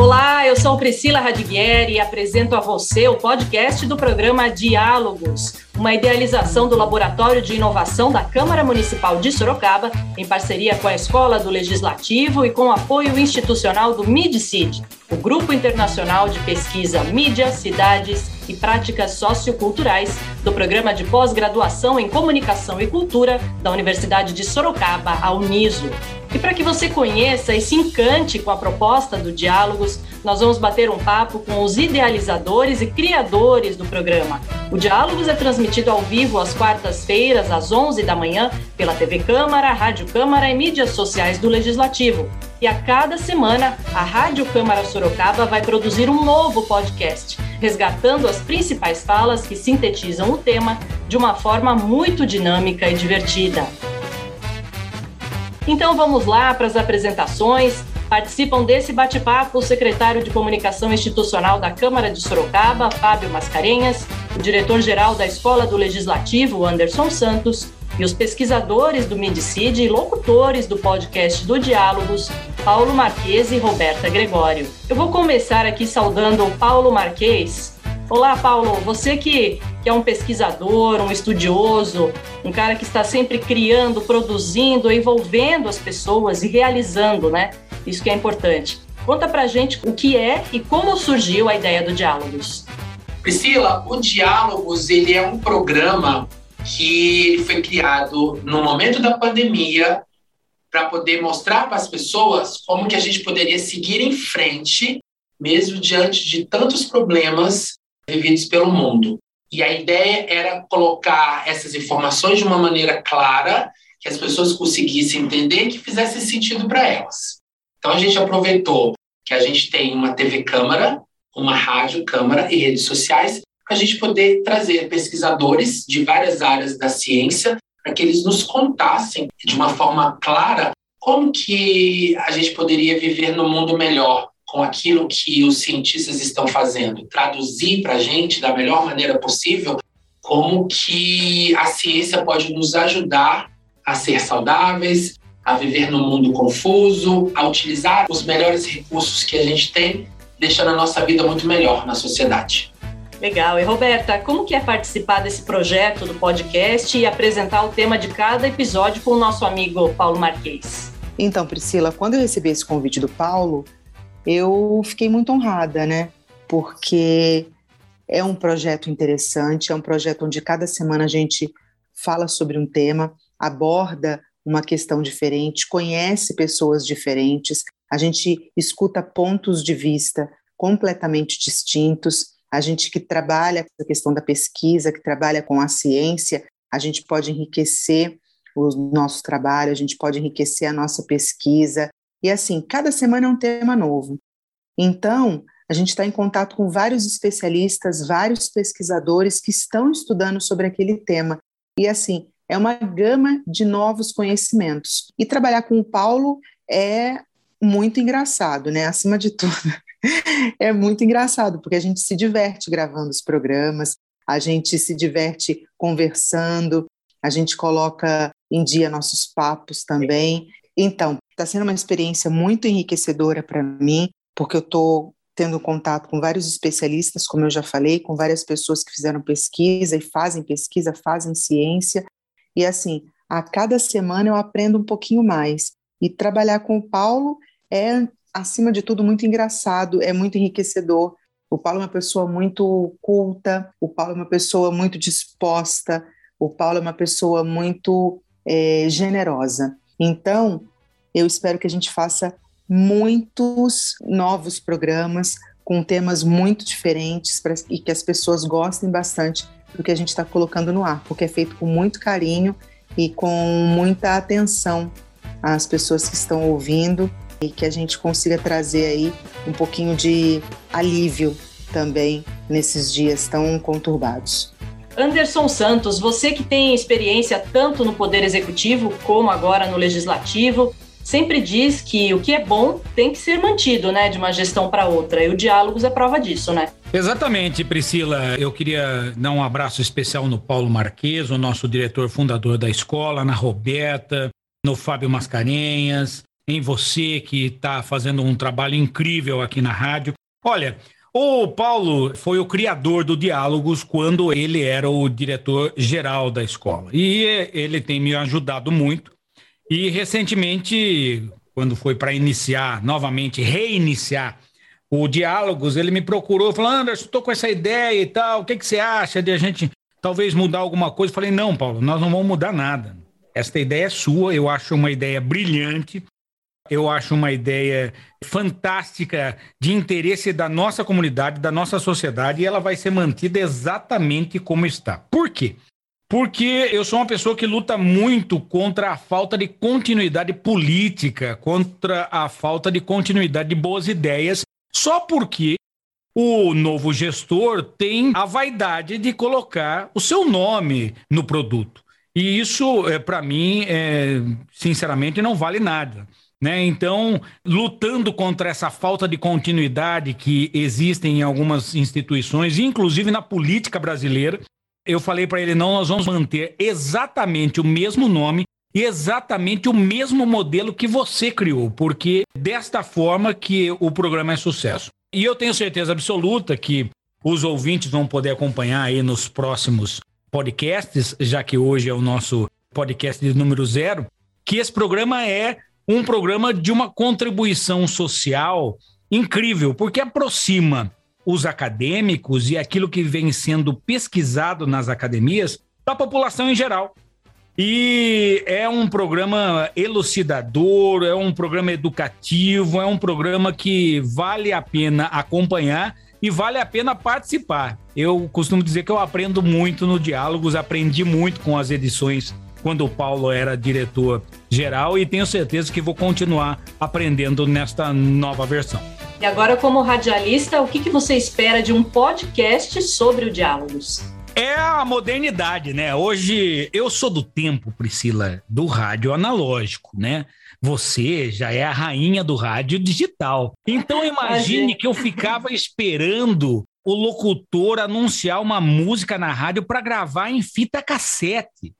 Olá, eu sou Priscila Radiguieri e apresento a você o podcast do programa Diálogos, uma idealização do Laboratório de Inovação da Câmara Municipal de Sorocaba, em parceria com a Escola do Legislativo e com apoio institucional do MIDCID, o Grupo Internacional de Pesquisa Mídia, Cidades e Práticas Socioculturais do Programa de Pós-Graduação em Comunicação e Cultura da Universidade de Sorocaba, a Uniso. E para que você conheça e se encante com a proposta do Diálogos, nós vamos bater um papo com os idealizadores e criadores do programa. O Diálogos é transmitido ao vivo às quartas-feiras, às 11 da manhã, pela TV Câmara, Rádio Câmara e mídias sociais do Legislativo. E a cada semana, a Rádio Câmara Sorocaba vai produzir um novo podcast, resgatando as principais falas que sintetizam o tema de uma forma muito dinâmica e divertida. Então vamos lá para as apresentações. Participam desse bate-papo o secretário de Comunicação Institucional da Câmara de Sorocaba, Fábio Mascarenhas, o diretor-geral da Escola do Legislativo, Anderson Santos, e os pesquisadores do Midicid e locutores do podcast do Diálogos, Paulo Marques e Roberta Gregório. Eu vou começar aqui saudando o Paulo Marques, Olá, Paulo. Você que, que é um pesquisador, um estudioso, um cara que está sempre criando, produzindo, envolvendo as pessoas e realizando, né? Isso que é importante. Conta pra gente o que é e como surgiu a ideia do Diálogos. Priscila, o Diálogos ele é um programa que foi criado no momento da pandemia para poder mostrar para as pessoas como que a gente poderia seguir em frente mesmo diante de tantos problemas vividos pelo mundo. E a ideia era colocar essas informações de uma maneira clara, que as pessoas conseguissem entender que fizesse sentido para elas. Então a gente aproveitou que a gente tem uma TV Câmara, uma rádio Câmara e redes sociais para a gente poder trazer pesquisadores de várias áreas da ciência para que eles nos contassem de uma forma clara como que a gente poderia viver no mundo melhor, com aquilo que os cientistas estão fazendo, traduzir para a gente da melhor maneira possível como que a ciência pode nos ajudar a ser saudáveis, a viver num mundo confuso, a utilizar os melhores recursos que a gente tem, deixando a nossa vida muito melhor na sociedade. Legal. E Roberta, como que é participar desse projeto do podcast e apresentar o tema de cada episódio com o nosso amigo Paulo Marques? Então, Priscila, quando eu recebi esse convite do Paulo, eu fiquei muito honrada, né? Porque é um projeto interessante, é um projeto onde cada semana a gente fala sobre um tema, aborda uma questão diferente, conhece pessoas diferentes, a gente escuta pontos de vista completamente distintos. A gente que trabalha com a questão da pesquisa, que trabalha com a ciência, a gente pode enriquecer o nosso trabalho, a gente pode enriquecer a nossa pesquisa, e assim, cada semana é um tema novo. Então, a gente está em contato com vários especialistas, vários pesquisadores que estão estudando sobre aquele tema. E assim, é uma gama de novos conhecimentos. E trabalhar com o Paulo é muito engraçado, né? Acima de tudo. é muito engraçado, porque a gente se diverte gravando os programas, a gente se diverte conversando, a gente coloca em dia nossos papos também. Então, está sendo uma experiência muito enriquecedora para mim, porque eu estou tendo contato com vários especialistas, como eu já falei, com várias pessoas que fizeram pesquisa e fazem pesquisa, fazem ciência. E assim, a cada semana eu aprendo um pouquinho mais. E trabalhar com o Paulo é, acima de tudo, muito engraçado, é muito enriquecedor. O Paulo é uma pessoa muito culta, o Paulo é uma pessoa muito disposta, o Paulo é uma pessoa muito é, generosa. Então, eu espero que a gente faça muitos novos programas com temas muito diferentes pra, e que as pessoas gostem bastante do que a gente está colocando no ar, porque é feito com muito carinho e com muita atenção às pessoas que estão ouvindo e que a gente consiga trazer aí um pouquinho de alívio também nesses dias tão conturbados. Anderson Santos, você que tem experiência tanto no Poder Executivo como agora no Legislativo, sempre diz que o que é bom tem que ser mantido, né, de uma gestão para outra. E o Diálogos é prova disso, né? Exatamente, Priscila. Eu queria dar um abraço especial no Paulo Marques, o nosso diretor fundador da escola, na Roberta, no Fábio Mascarenhas, em você que está fazendo um trabalho incrível aqui na rádio. Olha, o Paulo foi o criador do Diálogos quando ele era o diretor geral da escola. E ele tem me ajudado muito. E recentemente, quando foi para iniciar, novamente reiniciar o Diálogos, ele me procurou, falou: Anderson, estou com essa ideia e tal, o que, que você acha de a gente talvez mudar alguma coisa? Eu falei: não, Paulo, nós não vamos mudar nada. Esta ideia é sua, eu acho uma ideia brilhante eu acho uma ideia fantástica de interesse da nossa comunidade, da nossa sociedade, e ela vai ser mantida exatamente como está. Por quê? Porque eu sou uma pessoa que luta muito contra a falta de continuidade política, contra a falta de continuidade de boas ideias, só porque o novo gestor tem a vaidade de colocar o seu nome no produto. E isso, é, para mim, é, sinceramente, não vale nada. Né? Então, lutando contra essa falta de continuidade que existe em algumas instituições, inclusive na política brasileira, eu falei para ele: não, nós vamos manter exatamente o mesmo nome e exatamente o mesmo modelo que você criou, porque desta forma que o programa é sucesso. E eu tenho certeza absoluta que os ouvintes vão poder acompanhar aí nos próximos podcasts, já que hoje é o nosso podcast de número zero, que esse programa é um programa de uma contribuição social incrível, porque aproxima os acadêmicos e aquilo que vem sendo pesquisado nas academias da população em geral. E é um programa elucidador, é um programa educativo, é um programa que vale a pena acompanhar e vale a pena participar. Eu costumo dizer que eu aprendo muito no Diálogos, aprendi muito com as edições quando o Paulo era diretor geral e tenho certeza que vou continuar aprendendo nesta nova versão. E agora, como radialista, o que, que você espera de um podcast sobre o Diálogos? É a modernidade, né? Hoje eu sou do tempo, Priscila, do rádio analógico, né? Você já é a rainha do rádio digital. Então imagine que eu ficava esperando o locutor anunciar uma música na rádio para gravar em fita cassete.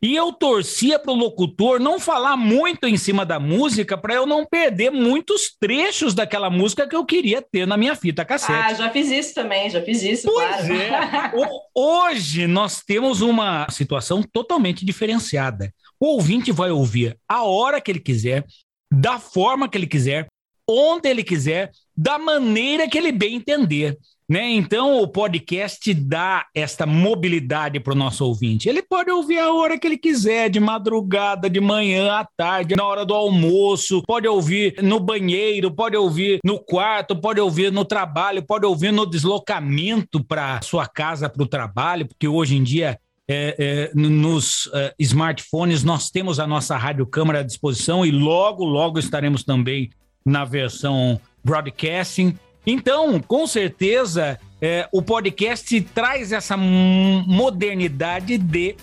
E eu torcia para o locutor não falar muito em cima da música para eu não perder muitos trechos daquela música que eu queria ter na minha fita cassete. Ah, já fiz isso também, já fiz isso, pois claro. É. Hoje nós temos uma situação totalmente diferenciada. O ouvinte vai ouvir a hora que ele quiser, da forma que ele quiser, onde ele quiser, da maneira que ele bem entender. Né? Então, o podcast dá esta mobilidade para o nosso ouvinte. Ele pode ouvir a hora que ele quiser, de madrugada, de manhã, à tarde, na hora do almoço, pode ouvir no banheiro, pode ouvir no quarto, pode ouvir no trabalho, pode ouvir no deslocamento para sua casa, para o trabalho, porque hoje em dia é, é, nos é, smartphones nós temos a nossa rádio câmara à disposição e logo, logo estaremos também na versão broadcasting. Então, com certeza, é, o podcast traz essa modernidade de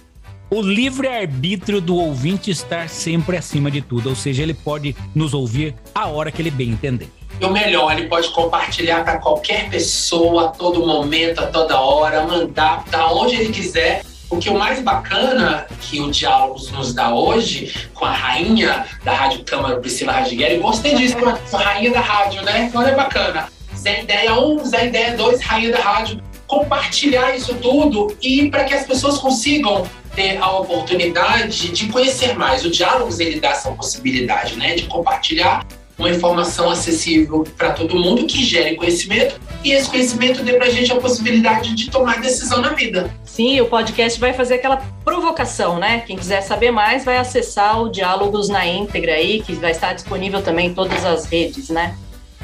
o livre-arbítrio do ouvinte estar sempre acima de tudo, ou seja, ele pode nos ouvir a hora que ele bem entender. E o melhor, ele pode compartilhar para qualquer pessoa, a todo momento, a toda hora, mandar para onde ele quiser o que o mais bacana que o Diálogos nos dá hoje, com a rainha da Rádio Câmara, Priscila Radigueri, gostei disso, a rainha da rádio, né? Então é bacana. Zé Ideia 1, Zé Ideia 2, rainha da rádio. Compartilhar isso tudo e para que as pessoas consigam ter a oportunidade de conhecer mais. O Diálogos ele dá essa possibilidade, né? De compartilhar uma informação acessível para todo mundo que gere conhecimento e esse conhecimento dê para a gente a possibilidade de tomar decisão na vida. Sim, o podcast vai fazer aquela provocação, né? Quem quiser saber mais vai acessar o Diálogos na íntegra aí, que vai estar disponível também em todas as redes, né?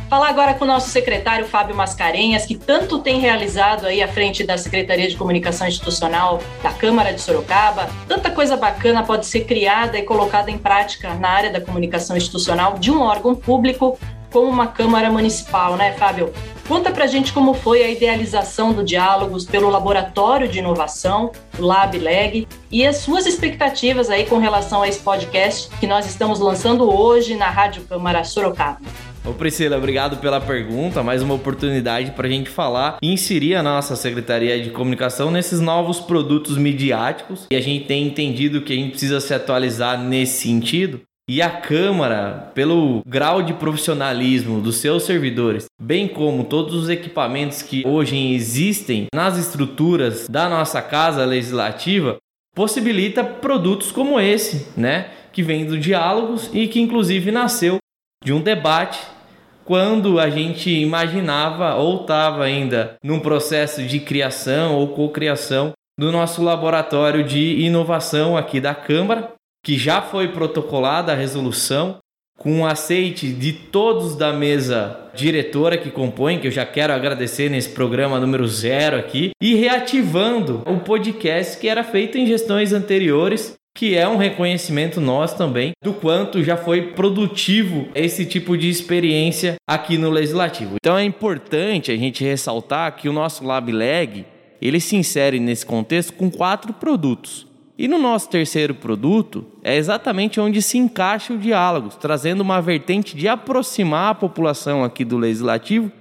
Falar agora com o nosso secretário Fábio Mascarenhas, que tanto tem realizado aí à frente da Secretaria de Comunicação Institucional da Câmara de Sorocaba. Tanta coisa bacana pode ser criada e colocada em prática na área da comunicação institucional de um órgão público como uma Câmara Municipal, né, Fábio? Conta pra gente como foi a idealização do Diálogos pelo Laboratório de Inovação, o LabLeg, e as suas expectativas aí com relação a esse podcast que nós estamos lançando hoje na Rádio Câmara Sorocaba. Ô Priscila, obrigado pela pergunta, mais uma oportunidade para a gente falar e inserir a nossa Secretaria de Comunicação nesses novos produtos midiáticos e a gente tem entendido que a gente precisa se atualizar nesse sentido. e a Câmara, pelo grau de profissionalismo dos seus servidores, bem como todos os equipamentos que hoje existem nas estruturas da nossa casa legislativa, possibilita produtos como esse, né? Que vem do Diálogos e que inclusive nasceu de um debate quando a gente imaginava ou estava ainda num processo de criação ou cocriação do nosso laboratório de inovação aqui da Câmara, que já foi protocolada a resolução com o aceite de todos da mesa diretora que compõe, que eu já quero agradecer nesse programa número zero aqui, e reativando o podcast que era feito em gestões anteriores que é um reconhecimento nosso também do quanto já foi produtivo esse tipo de experiência aqui no legislativo. Então é importante a gente ressaltar que o nosso LabLeg ele se insere nesse contexto com quatro produtos. E no nosso terceiro produto é exatamente onde se encaixa o diálogo, trazendo uma vertente de aproximar a população aqui do legislativo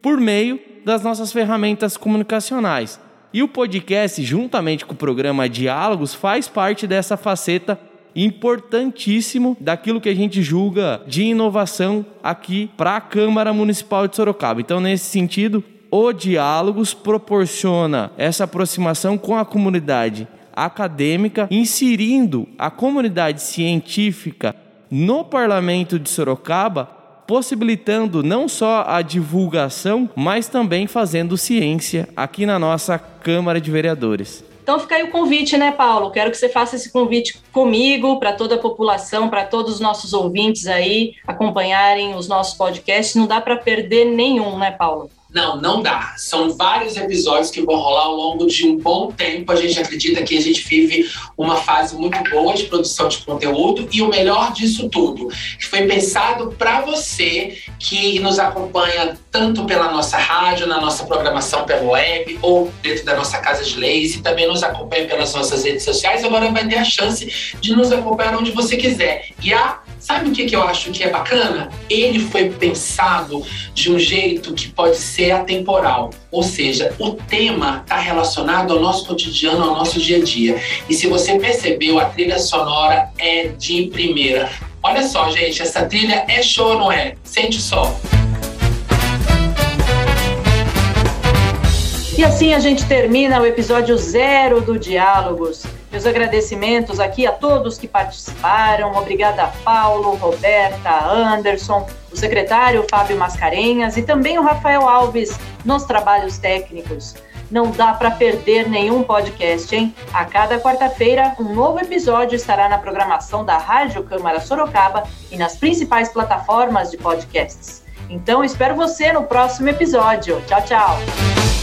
por meio das nossas ferramentas comunicacionais. E o podcast, juntamente com o programa Diálogos, faz parte dessa faceta importantíssimo daquilo que a gente julga de inovação aqui para a Câmara Municipal de Sorocaba. Então, nesse sentido, o Diálogos proporciona essa aproximação com a comunidade acadêmica, inserindo a comunidade científica no Parlamento de Sorocaba possibilitando não só a divulgação, mas também fazendo ciência aqui na nossa Câmara de Vereadores. Então fica aí o convite, né, Paulo? Quero que você faça esse convite comigo, para toda a população, para todos os nossos ouvintes aí acompanharem os nossos podcasts. Não dá para perder nenhum, né, Paulo? Não, não dá. São vários episódios que vão rolar ao longo de um bom tempo. A gente acredita que a gente vive uma fase muito boa de produção de conteúdo e o melhor disso tudo, foi pensado para você que nos acompanha tanto pela nossa rádio, na nossa programação pela web ou dentro da nossa casa de leis e também nos acompanha pelas nossas redes sociais. Agora vai ter a chance de nos acompanhar onde você quiser. E a Sabe o que, que eu acho que é bacana? Ele foi pensado de um jeito que pode ser atemporal. Ou seja, o tema está relacionado ao nosso cotidiano, ao nosso dia a dia. E se você percebeu, a trilha sonora é de primeira. Olha só, gente, essa trilha é show, não é? Sente só. E assim a gente termina o episódio zero do Diálogos. Meus agradecimentos aqui a todos que participaram. Obrigada a Paulo, Roberta, Anderson, o secretário Fábio Mascarenhas e também o Rafael Alves nos trabalhos técnicos. Não dá para perder nenhum podcast, hein? A cada quarta-feira, um novo episódio estará na programação da Rádio Câmara Sorocaba e nas principais plataformas de podcasts. Então, espero você no próximo episódio. Tchau, tchau!